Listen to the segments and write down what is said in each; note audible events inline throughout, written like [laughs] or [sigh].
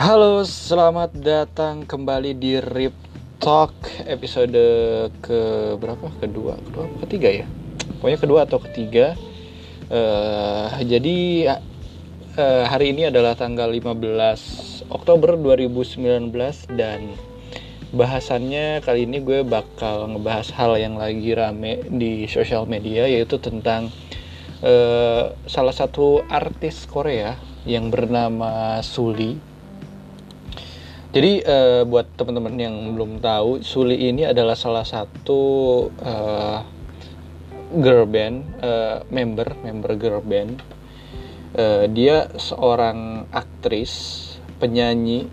Halo, selamat datang kembali di Rip Talk episode ke berapa? Kedua, kedua, ketiga ya. Pokoknya kedua atau ketiga. Uh, jadi uh, hari ini adalah tanggal 15 Oktober 2019 dan bahasannya kali ini gue bakal ngebahas hal yang lagi rame di sosial media yaitu tentang uh, salah satu artis Korea yang bernama Suli jadi uh, buat teman-teman yang belum tahu, Suli ini adalah salah satu uh, girl band, uh, member member girl band. Uh, dia seorang aktris, penyanyi,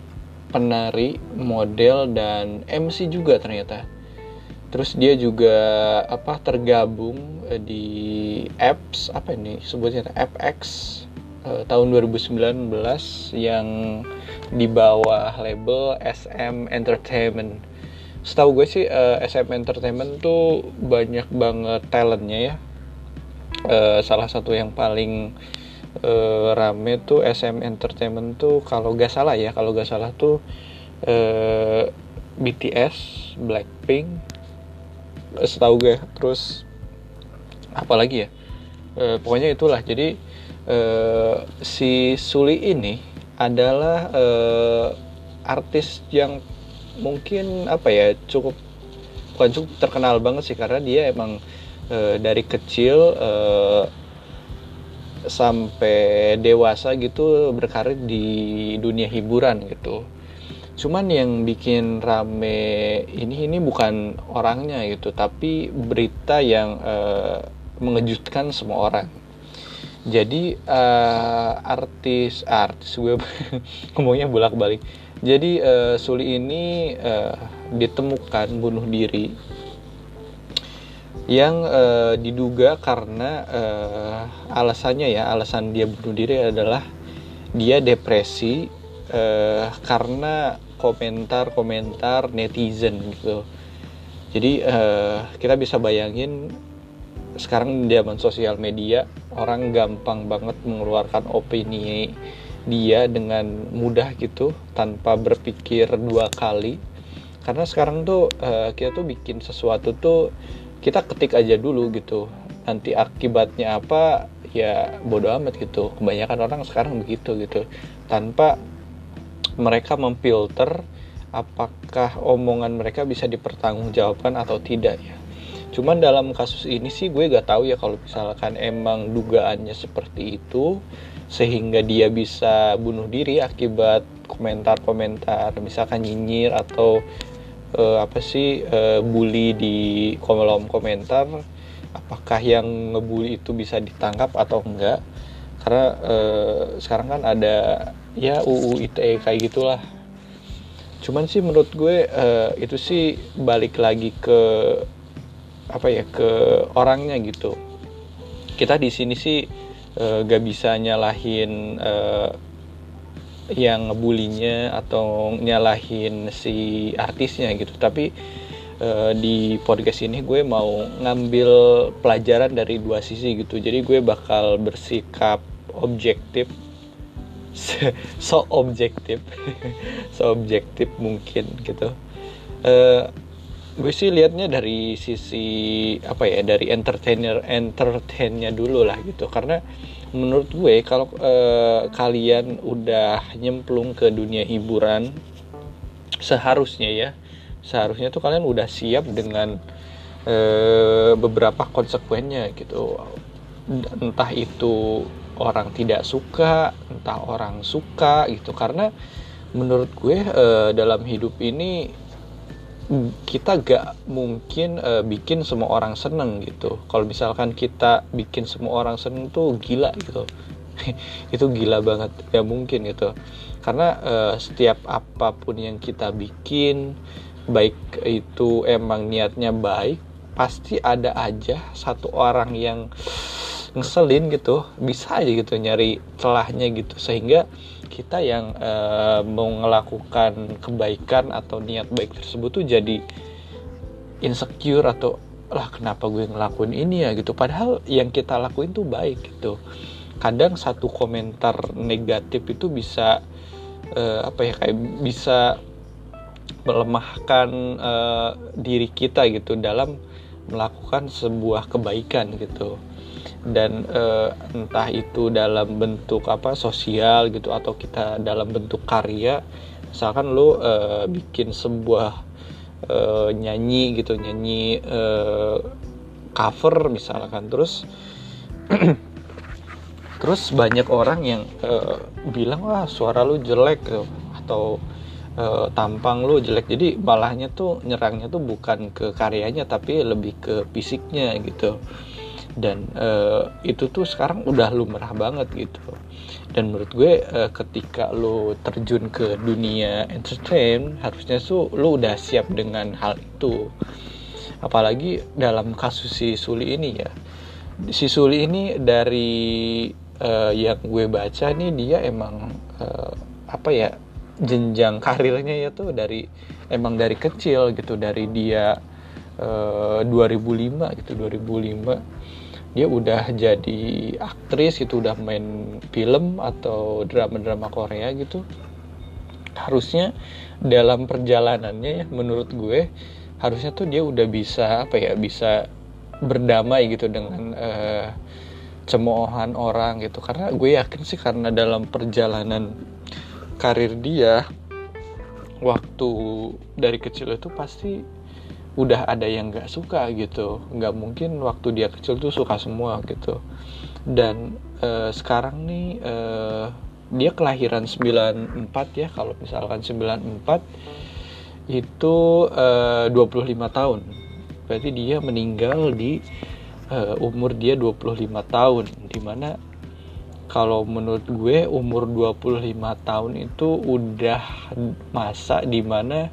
penari, model dan MC juga ternyata. Terus dia juga apa tergabung di apps apa ini sebutnya FX uh, tahun 2019 yang di bawah label SM Entertainment. Setahu gue sih uh, eh, SM Entertainment tuh banyak banget talentnya ya. Uh, salah satu yang paling uh, rame tuh SM Entertainment tuh kalau gak salah ya, kalau gak salah tuh uh, BTS, Blackpink, setahu gue. Terus apa lagi ya? Uh, pokoknya itulah. Jadi uh, si Suli ini adalah uh, artis yang mungkin apa ya cukup bukan cukup terkenal banget sih karena dia emang uh, dari kecil uh, sampai dewasa gitu berkarir di dunia hiburan gitu. Cuman yang bikin rame ini ini bukan orangnya gitu, tapi berita yang uh, mengejutkan semua orang jadi uh, artis artis gue [laughs] ngomongnya bolak balik jadi uh, Suli ini uh, ditemukan bunuh diri yang uh, diduga karena uh, alasannya ya alasan dia bunuh diri adalah dia depresi uh, karena komentar-komentar netizen gitu. Jadi uh, kita bisa bayangin sekarang di zaman sosial media orang gampang banget mengeluarkan opini dia dengan mudah gitu tanpa berpikir dua kali. Karena sekarang tuh uh, kita tuh bikin sesuatu tuh kita ketik aja dulu gitu. Nanti akibatnya apa ya bodoh amat gitu. Kebanyakan orang sekarang begitu gitu. Tanpa mereka memfilter apakah omongan mereka bisa dipertanggungjawabkan atau tidak ya cuman dalam kasus ini sih gue gak tahu ya kalau misalkan emang dugaannya seperti itu sehingga dia bisa bunuh diri akibat komentar-komentar misalkan nyinyir atau uh, apa sih uh, bully di kolom komentar apakah yang ngebully itu bisa ditangkap atau enggak. Karena uh, sekarang kan ada ya UU ITE kayak gitulah. Cuman sih menurut gue uh, itu sih balik lagi ke apa ya ke orangnya gitu. Kita di sini sih uh, gak bisa nyalahin uh, yang ngebulinya atau nyalahin si artisnya gitu. Tapi uh, di podcast ini gue mau ngambil pelajaran dari dua sisi gitu. Jadi gue bakal bersikap objektif. [laughs] So objektif. [laughs] So objektif mungkin gitu. Uh, gue sih liatnya dari sisi apa ya dari entertainer entertainnya dulu lah gitu. Karena menurut gue kalau eh, kalian udah nyemplung ke dunia hiburan seharusnya ya seharusnya tuh kalian udah siap dengan eh, beberapa konsekuennya gitu. Entah itu orang tidak suka entah orang suka gitu. Karena menurut gue eh, dalam hidup ini kita gak mungkin uh, bikin semua orang seneng gitu. Kalau misalkan kita bikin semua orang seneng tuh gila gitu. [laughs] Itu gila banget gak mungkin gitu. Karena uh, setiap apa pun yang kita bikin baik itu emang niatnya baik pasti ada aja satu orang yang ngeselin gitu. Bisa aja gitu nyari celahnya gitu. Sehingga kita yang uh, mau melakukan kebaikan atau niat baik tersebut tuh jadi insecure atau lah kenapa gue ngelakuin ini ya? gitu. Padahal yang kita lakuin tuh baik gitu. Kadang satu komentar negatif itu bisa uh, apa ya kayak bisa melemahkan uh, diri kita gitu dalam melakukan sebuah kebaikan gitu dan uh, entah itu dalam bentuk apa sosial gitu atau kita dalam bentuk karya misalkan lo uh, bikin sebuah uh, nyanyi gitu nyanyi uh, cover misalkan terus [clears throat] terus banyak orang yang uh, bilang wah suara lu jelek gitu atau uh, tampang lu jelek. Jadi malahnya tuh nyerangnya tuh bukan ke karyanya tapi lebih ke fisiknya gitu dan uh, itu tuh sekarang udah lumrah banget gitu. Dan menurut gue uh, ketika lo terjun ke dunia entertain harusnya tuh lo udah siap dengan hal itu. Apalagi dalam kasus si Suli ini ya. Si Suli ini dari uh, yang gue baca nih dia emang uh, apa ya jenjang karirnya ya tuh dari emang dari kecil gitu. Dari dia uh, 2005 gitu 2005 dia udah jadi aktris itu udah main film atau drama-drama Korea gitu. Harusnya dalam perjalanannya ya menurut gue harusnya tuh dia udah bisa apa ya bisa berdamai gitu dengan uh, cemoohan orang gitu. Karena gue yakin sih karena dalam perjalanan karir dia waktu dari kecil itu pasti udah ada yang nggak suka gitu. Nggak mungkin waktu dia kecil tuh suka semua gitu. Dan uh, sekarang nih uh, dia kelahiran 94 ya. Kalau misalkan 94 itu eh, uh, 25 tahun. Berarti dia meninggal di uh, umur dia 25 tahun. Di mana kalau menurut gue umur 25 tahun itu udah masa di mana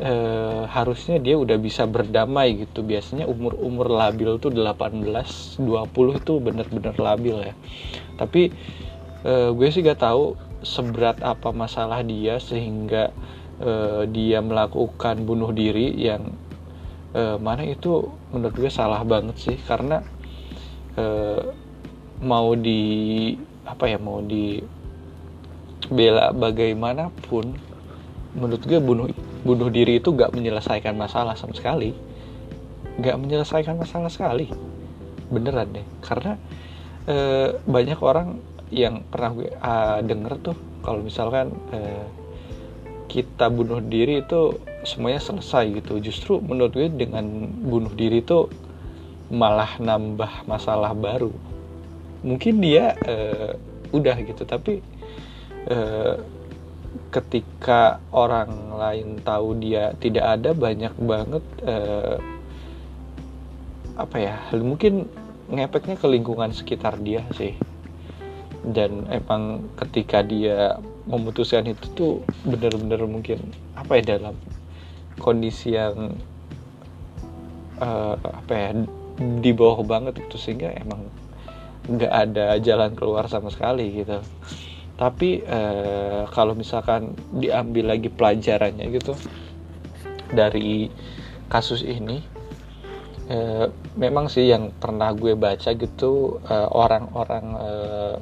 uh, harusnya dia udah bisa berdamai gitu. Biasanya umur-umur labil tuh 18 20 itu bener-bener labil ya. Tapi uh, gue sih gak tahu seberat apa masalah dia sehingga uh, dia melakukan bunuh diri yang uh, mana itu menurut gue salah banget sih. Karena uh, mau di apa ya mau di bela bagaimanapun menurut gue bunuh bunuh diri itu gak menyelesaikan masalah sama sekali. Gak menyelesaikan masalah sekali. Beneran deh. Karena uh, banyak orang yang pernah gue uh, denger tuh kalau misalkan uh, kita bunuh diri itu semuanya selesai gitu. Justru menurut gue dengan bunuh diri itu malah nambah masalah baru. Mungkin dia uh, udah gitu tapi uh, ketika orang lain tahu dia tidak ada banyak banget uh, apa ya mungkin ngepeknya ke lingkungan sekitar dia sih. Dan emang ketika dia memutuskan itu tuh bener-bener mungkin apa ya dalam kondisi yang uh, apa ya di bawah banget itu sehingga emang nggak ada jalan keluar sama sekali gitu tapi uh, kalau misalkan diambil lagi pelajarannya gitu dari kasus ini uh, memang sih yang pernah gue baca gitu orang-orang uh,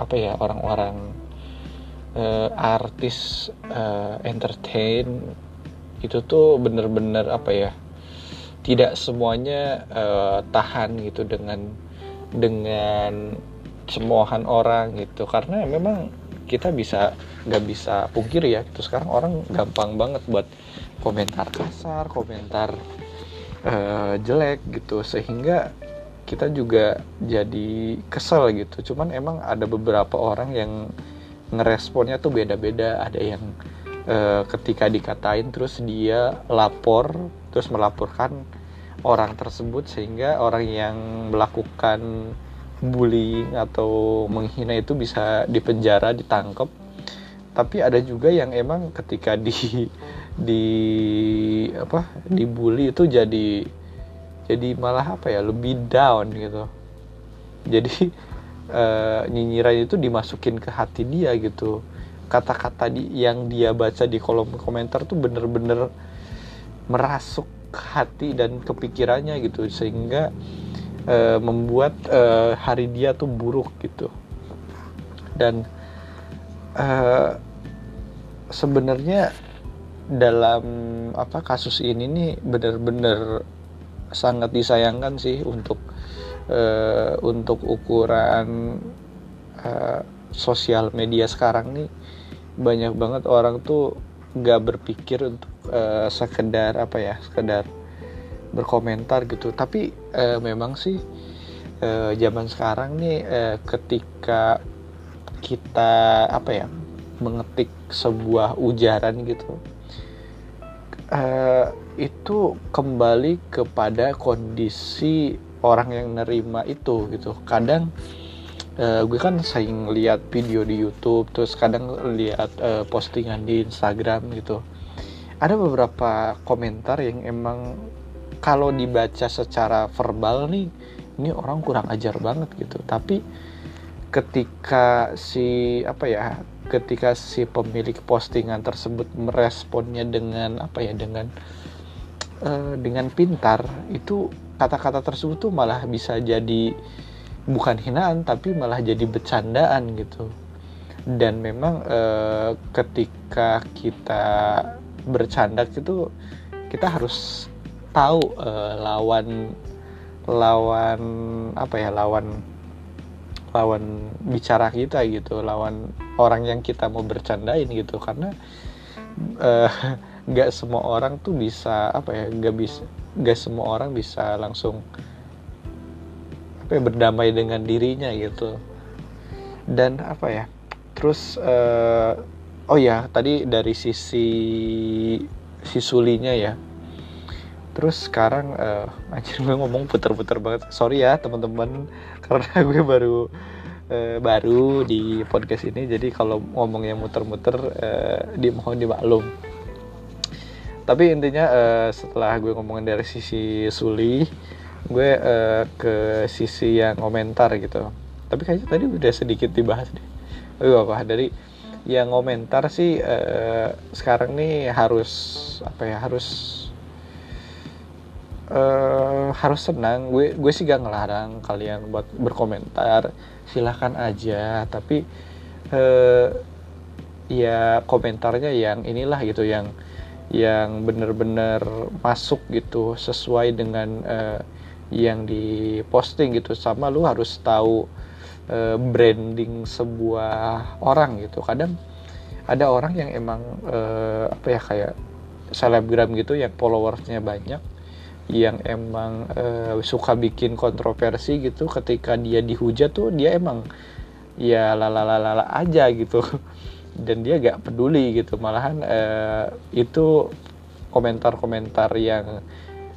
apa ya orang-orang uh, artis uh, entertain itu tuh bener-bener apa ya tidak semuanya uh, tahan gitu dengan dengan cemoohan orang gitu. Karena memang kita bisa nggak bisa pungkir ya. Itu sekarang orang gampang banget buat komentar kasar komentar uh, jelek gitu. Sehingga kita juga jadi kesel gitu. Cuman emang ada beberapa orang yang ngeresponnya tuh beda-beda. Ada yang e, ketika dikatain terus dia lapor terus melaporkan orang tersebut. Sehingga orang yang melakukan bullying atau menghina itu bisa dipenjara ditangkap tapi ada juga yang emang ketika di [laughs] di apa dibully itu jadi jadi malah apa ya lebih down gitu. Jadi uh, [laughs] nyinyiran itu dimasukin ke hati dia gitu. Kata-kata di, yang dia baca di kolom komentar tuh bener-bener merasuk hati dan kepikirannya gitu. Sehingga uh, membuat uh, hari dia tuh buruk gitu. Dan uh, sebenarnya dalam apa kasus ini nih benar-benar sangat disayangkan sih untuk uh, untuk ukuran uh, sosial media sekarang nih. Banyak banget orang tuh nggak berpikir untuk uh, sekedar apa ya sekedar berkomentar gitu. Tapi uh, memang sih uh, zaman sekarang nih uh, ketika kita apa ya mengetik sebuah ujaran gitu uh, itu kembali kepada kondisi orang yang nerima itu gitu. Kadang uh, gue kan sering lihat video di YouTube terus kadang lihat uh, postingan di Instagram gitu. Ada beberapa komentar yang emang kalau dibaca secara verbal nih ini orang kurang ajar banget gitu. Tapi ketika si apa ya ketika si pemilik postingan tersebut meresponnya dengan apa ya dengan uh, dengan pintar itu kata-kata tersebut tuh malah bisa jadi bukan hinaan tapi malah jadi bercandaan gitu. Dan memang uh, ketika kita bercanda gitu kita harus tahu uh, lawan lawan apa ya lawan lawan bicara kita gitu lawan orang yang kita mau bercandain gitu. Karena eh, [laughs] nggak uh, semua orang tuh bisa apa ya nggak bisa nggak semua orang bisa langsung apa ya, berdamai dengan dirinya gitu. Dan apa ya terus uh, oh ya tadi dari sisi si sulinya ya terus sekarang uh, anjir gue ngomong puter-puter banget. Sorry ya teman-teman karena [laughs] gue baru uh, baru di podcast ini. Jadi kalau ngomongnya muter-muter uh, di mohon dimaklum. Tapi intinya uh, setelah gue ngomongin dari sisi Suli gue uh, ke sisi yang komentar gitu. Tapi kayaknya tadi udah sedikit dibahas deh. Oh, apa dari yang komentar sih uh, sekarang nih harus apa ya harus uh, harus senang gue gue sih gak ngelarang kalian buat berkomentar. Silahkan aja. Tapi uh, ya komentarnya yang inilah gitu yang yang bener-bener masuk gitu sesuai dengan uh, yang diposting gitu. Sama lu harus tahu uh, branding sebuah orang gitu. Kadang ada orang yang emang uh, apa ya kayak selebgram gitu yang followersnya banyak yang emang uh, suka bikin kontroversi gitu ketika dia dihujat tuh dia emang ya lala aja gitu. [laughs] Dan dia gak peduli gitu malahan uh, itu komentar-komentar yang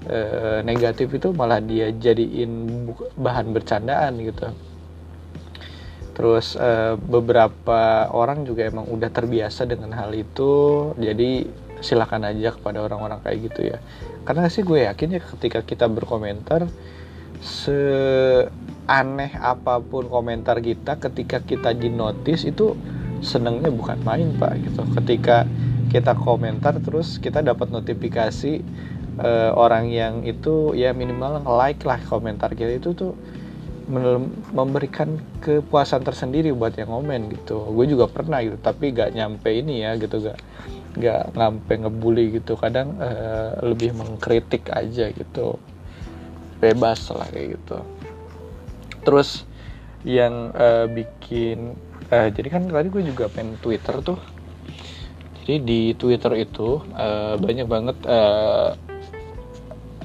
uh, negatif itu malah dia jadiin bahan bercandaan gitu. Terus uh, beberapa orang juga emang udah terbiasa dengan hal itu jadi silakan aja kepada orang-orang kayak gitu ya. Karena sih gue yakin ya ketika kita berkomentar seaneh apa pun komentar kita ketika kita di notice itu senengnya bukan main pak gitu. Ketika kita komentar terus kita dapat notifikasi uh, orang yang itu ya minimal like lah komentar kita. Itu tuh memberikan kepuasan tersendiri buat yang komen gitu. Gue juga pernah gitu tapi gak nyampe ini ya gitu gak nggak ngampe ngebully gitu. Kadang uh, lebih mengkritik aja gitu. Bebas lah kayak gitu. Terus yang uh, bikin uh, jadi kan tadi gue juga pengen Twitter tuh. Jadi di Twitter itu uh, banyak banget uh,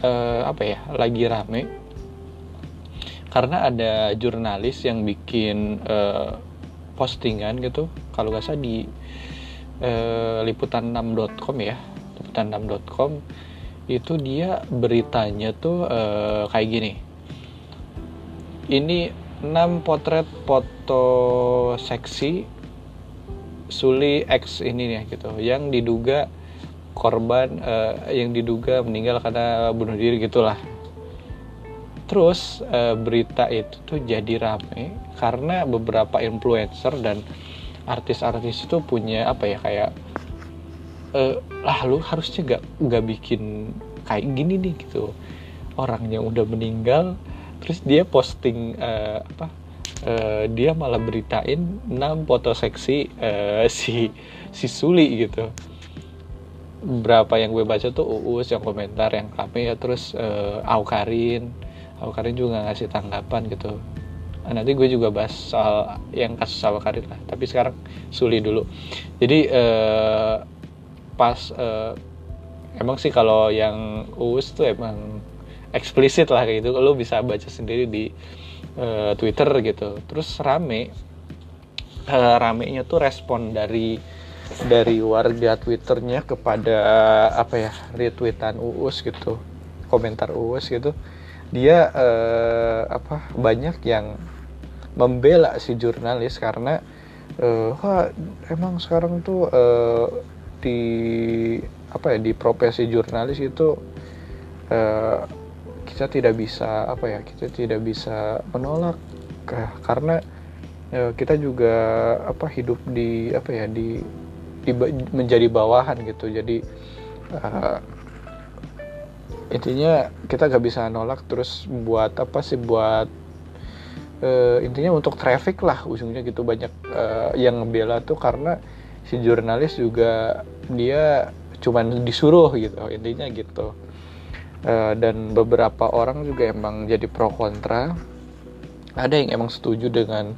uh, apa ya lagi rame karena ada jurnalis yang bikin uh, postingan gitu kalau gak salah di eh, liputan6.com ya liputan6.com itu dia beritanya tuh eh, kayak gini. Ini 6 potret foto seksi Suli X ini nih gitu yang diduga korban uh, yang diduga meninggal karena bunuh diri gitulah terus uh, berita itu tuh jadi rame karena beberapa influencer dan artis-artis itu punya apa ya kayak eh, lah lu harusnya gak gak bikin kayak gini nih gitu. Orang yang udah meninggal terus dia posting uh, apa uh, dia malah beritain 6 foto seksi uh, [laughs] si si Suli gitu. Berapa yang gue baca tuh Uus yang komentar yang kami ya terus uh, Aukarin Aukarin juga ngasih tanggapan gitu. Nah, nanti gue juga bahas soal yang kasus Aukarin lah. Tapi sekarang Suli dulu. Jadi uh, pas uh, emang sih kalau yang Uus tuh emang eksplisit lah gitu. Lo bisa baca sendiri di uh, Twitter gitu. Terus rame uh, ramenya tuh respon dari dari warga Twitternya kepada apa ya retweetan Uus gitu. Komentar Uus gitu dia eh, apa banyak yang membela si jurnalis karena eh, wah emang sekarang tuh eh, di apa ya di profesi jurnalis itu eh, kita tidak bisa apa ya kita tidak bisa menolak. Karena eh, kita juga apa hidup di apa ya di di, menjadi bawahan gitu. Jadi uh, intinya kita gak bisa nolak terus buat apa sih buat uh, intinya untuk traffic lah ujungnya gitu banyak uh, yang ngebela tuh karena si jurnalis juga dia cuman disuruh gitu intinya gitu. Uh, dan beberapa orang juga emang jadi pro kontra. Ada yang emang setuju dengan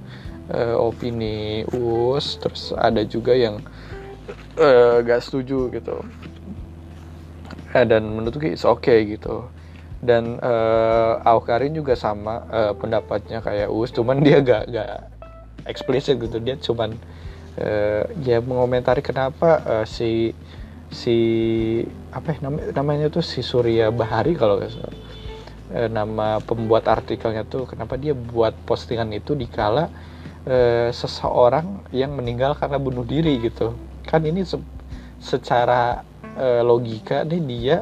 uh, opini us terus ada juga yang uh, gak setuju gitu eh, dan menurut gue it's okay gitu. Dan uh, Aukarin juga sama uh, pendapatnya kayak Us cuman dia gak gak eksplisit gitu. Dia cuman uh, ya mengomentari kenapa uh, si si apa ya namanya, namanya tuh si Surya Bahari kalau nggak nama pembuat artikelnya tuh kenapa dia buat postingan itu dikala uh, seseorang yang meninggal karena bunuh diri gitu. Kan ini se secara e, logika nih dia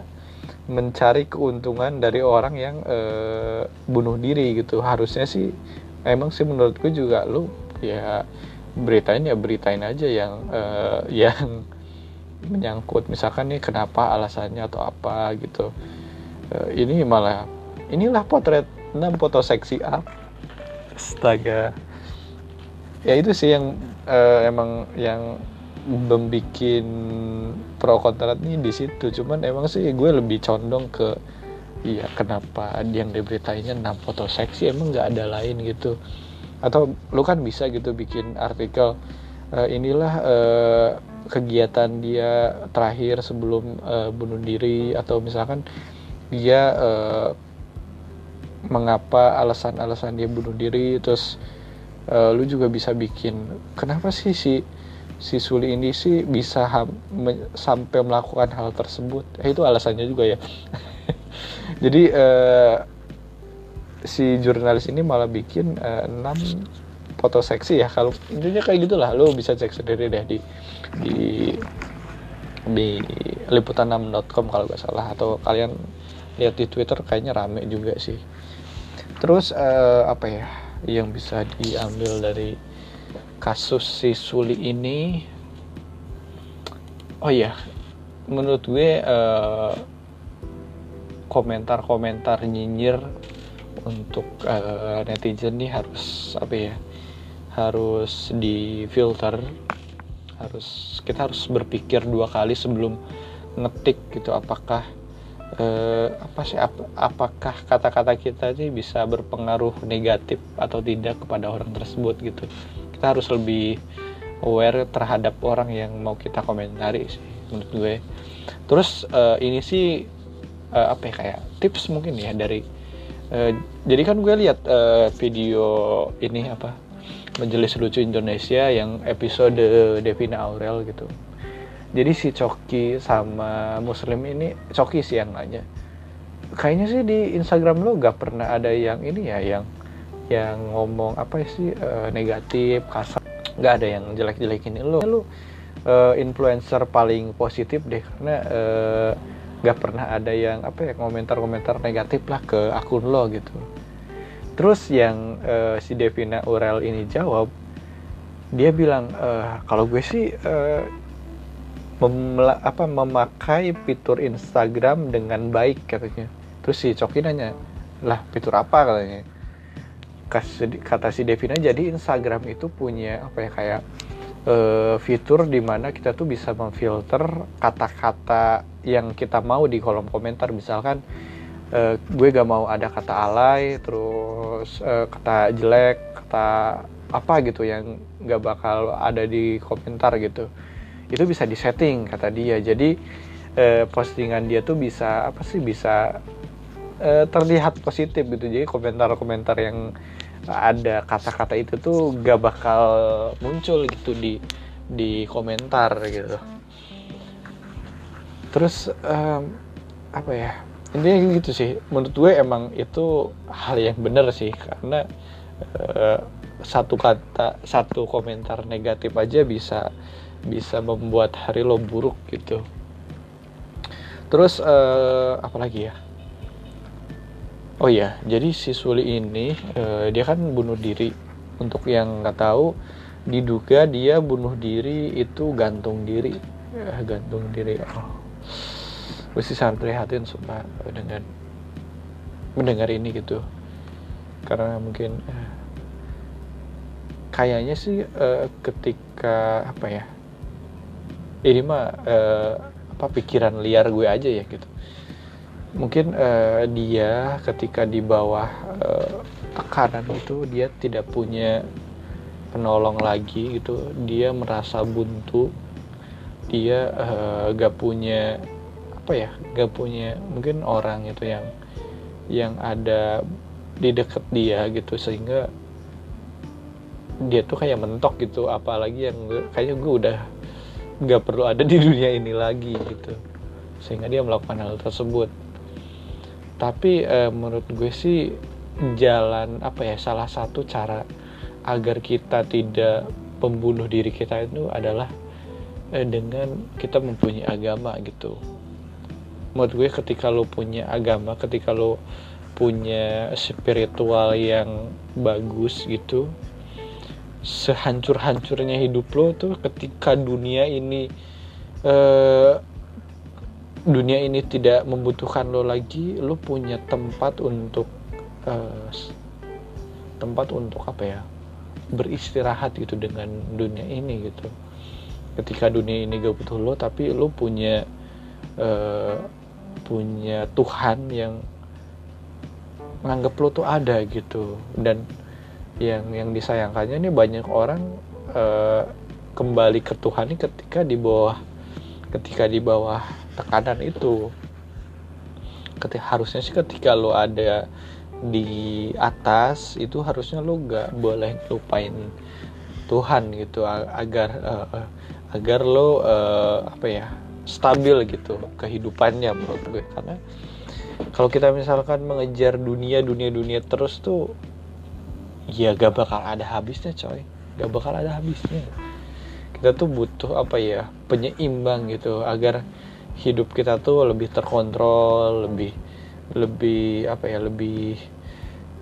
mencari keuntungan dari orang yang e, bunuh diri gitu. Harusnya sih emang sih menurutku juga lu ya beritain ya beritain aja yang e, [laughs] yang menyangkut. Misalkan nih kenapa alasannya atau apa gitu. E, ini malah inilah potret 6 foto seksi up astaga. Ya itu sih yang uh, emang yang membikin pro kontra ini di situ. Cuman emang sih gue lebih condong ke iya kenapa yang diberitainnya enam foto seksi emang nggak ada lain gitu. Atau lu kan bisa gitu bikin artikel e, inilah e, kegiatan dia terakhir sebelum e, bunuh diri. Atau misalkan dia e, mengapa alasan-alasan dia bunuh diri. Terus e, lu juga bisa bikin kenapa sih si si Suli ini sih bisa me, sampai melakukan hal tersebut. Eh, itu alasannya juga ya. [laughs] Jadi eh, si jurnalis ini malah bikin eh, 6 foto seksi ya. Kalau intinya kayak gitulah lo bisa cek sendiri deh di di di liputan6.com kalau nggak salah. Atau kalian lihat di Twitter kayaknya rame juga sih. Terus eh, apa ya yang bisa diambil dari kasus si Suli ini oh iya menurut gue uh, komentar-komentar nyinyir untuk uh, netizen nih harus apa ya harus difilter. Harus kita harus berpikir dua kali sebelum ngetik gitu apakah uh, apa sih ap, apakah kata-kata kita ini bisa berpengaruh negatif atau tidak kepada orang tersebut gitu kita harus lebih aware terhadap orang yang mau kita komentari sih menurut gue. Terus uh, ini sih uh, apa ya kayak tips mungkin ya dari uh, jadi kan gue lihat uh, video ini apa majelis lucu Indonesia yang episode Devina Aurel gitu. Jadi si Coki sama Muslim ini Coki sih yang nanya kayaknya sih di Instagram lo gak pernah ada yang ini ya yang yang ngomong apa sih uh, negatif kasar. Nggak ada yang jelek-jelekin lu. Lu uh, influencer paling positif deh karena uh, nggak pernah ada yang apa ya komentar-komentar negatif lah ke akun lo gitu. Terus yang uh, si Devina Urel ini jawab dia bilang uh, kalau gue sih uh, memela, apa memakai fitur Instagram dengan baik katanya. Terus si Coki nanya lah fitur apa? katanya kata si Devina jadi Instagram itu punya apa ya kayak uh, fitur di mana kita tuh bisa memfilter kata-kata yang kita mau di kolom komentar. Misalkan uh, gue gak mau ada kata alay terus uh, kata jelek kata apa gitu yang gak bakal ada di komentar gitu. Itu bisa disetting kata dia. Jadi uh, postingan dia tuh bisa apa sih bisa terlihat positif gitu. Jadi komentar-komentar yang ada. Kata-kata itu tuh gak bakal muncul gitu di di komentar gitu. Terus um, apa ya? Intinya gitu sih. Menurut gue emang itu hal yang benar sih. Karena uh, satu kata satu komentar negatif aja bisa bisa membuat hari lo buruk gitu. Terus uh, apa lagi ya Oh iya, jadi si Suli ini uh, dia kan bunuh diri. Untuk yang nggak tahu, diduga dia bunuh diri itu gantung diri. Ya, gantung diri. Oh. Gue sih sangat prihatin sumpah dengan mendengar ini gitu. Karena mungkin uh, kayaknya sih uh, ketika apa ya? Ini mah uh, apa pikiran liar gue aja ya gitu mungkin uh, dia ketika di bawah uh, tekanan itu dia tidak punya penolong lagi gitu. Dia merasa buntu. Dia uh, gak punya apa ya gak punya mungkin orang itu yang yang ada di dekat dia gitu. Sehingga dia tuh kayak mentok gitu. Apalagi yang kayaknya gue udah gak perlu ada di dunia ini lagi gitu. Sehingga dia melakukan hal tersebut tapi eh, menurut gue sih jalan apa ya salah satu cara agar kita tidak pembunuh diri kita itu adalah eh, dengan kita mempunyai agama gitu. Menurut gue ketika lo punya agama ketika lo punya spiritual yang bagus gitu sehancur-hancurnya hidup lo tuh ketika dunia ini eh, dunia ini tidak membutuhkan lo lagi lo punya tempat untuk uh, tempat untuk apa ya beristirahat gitu dengan dunia ini gitu. Ketika dunia ini gak butuh lo tapi lo punya uh, punya Tuhan yang menganggap lo tuh ada gitu. Dan yang yang disayangkannya ini banyak orang uh, kembali ke Tuhan ini ketika di bawah ketika di bawah tekanan itu. Ketika harusnya sih ketika lo ada di atas itu harusnya lo gak boleh lupain Tuhan gitu agar uh, agar lo uh, apa ya stabil gitu kehidupannya menurut gue. Karena kalau kita misalkan mengejar dunia dunia dunia terus tuh ya gak bakal ada habisnya coy. Gak bakal ada habisnya. Kita tuh butuh apa ya penyeimbang gitu agar hidup kita tuh lebih terkontrol lebih lebih apa ya lebih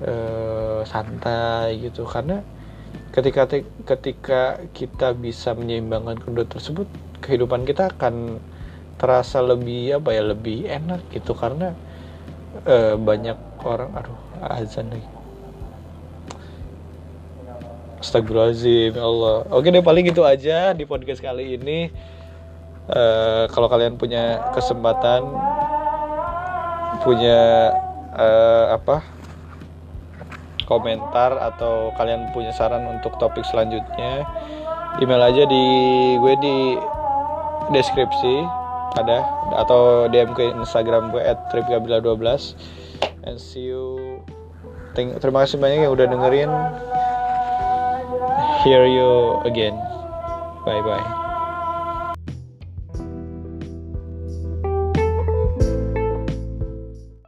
uh, santai gitu. Karena ketika ketika kita bisa menyeimbangkan kedua tersebut kehidupan kita akan terasa lebih apa ya lebih enak gitu. Karena uh, banyak orang aduh azan lagi. Astagfirullahaladzim ya Allah. Oke deh paling itu aja di podcast kali ini uh, kalau kalian punya kesempatan punya uh, apa komentar atau kalian punya saran untuk topik selanjutnya email aja di gue di deskripsi ada atau DM ke Instagram gue at tripgabila12 and see you. Terima kasih banyak yang udah dengerin. Hear you again. Bye bye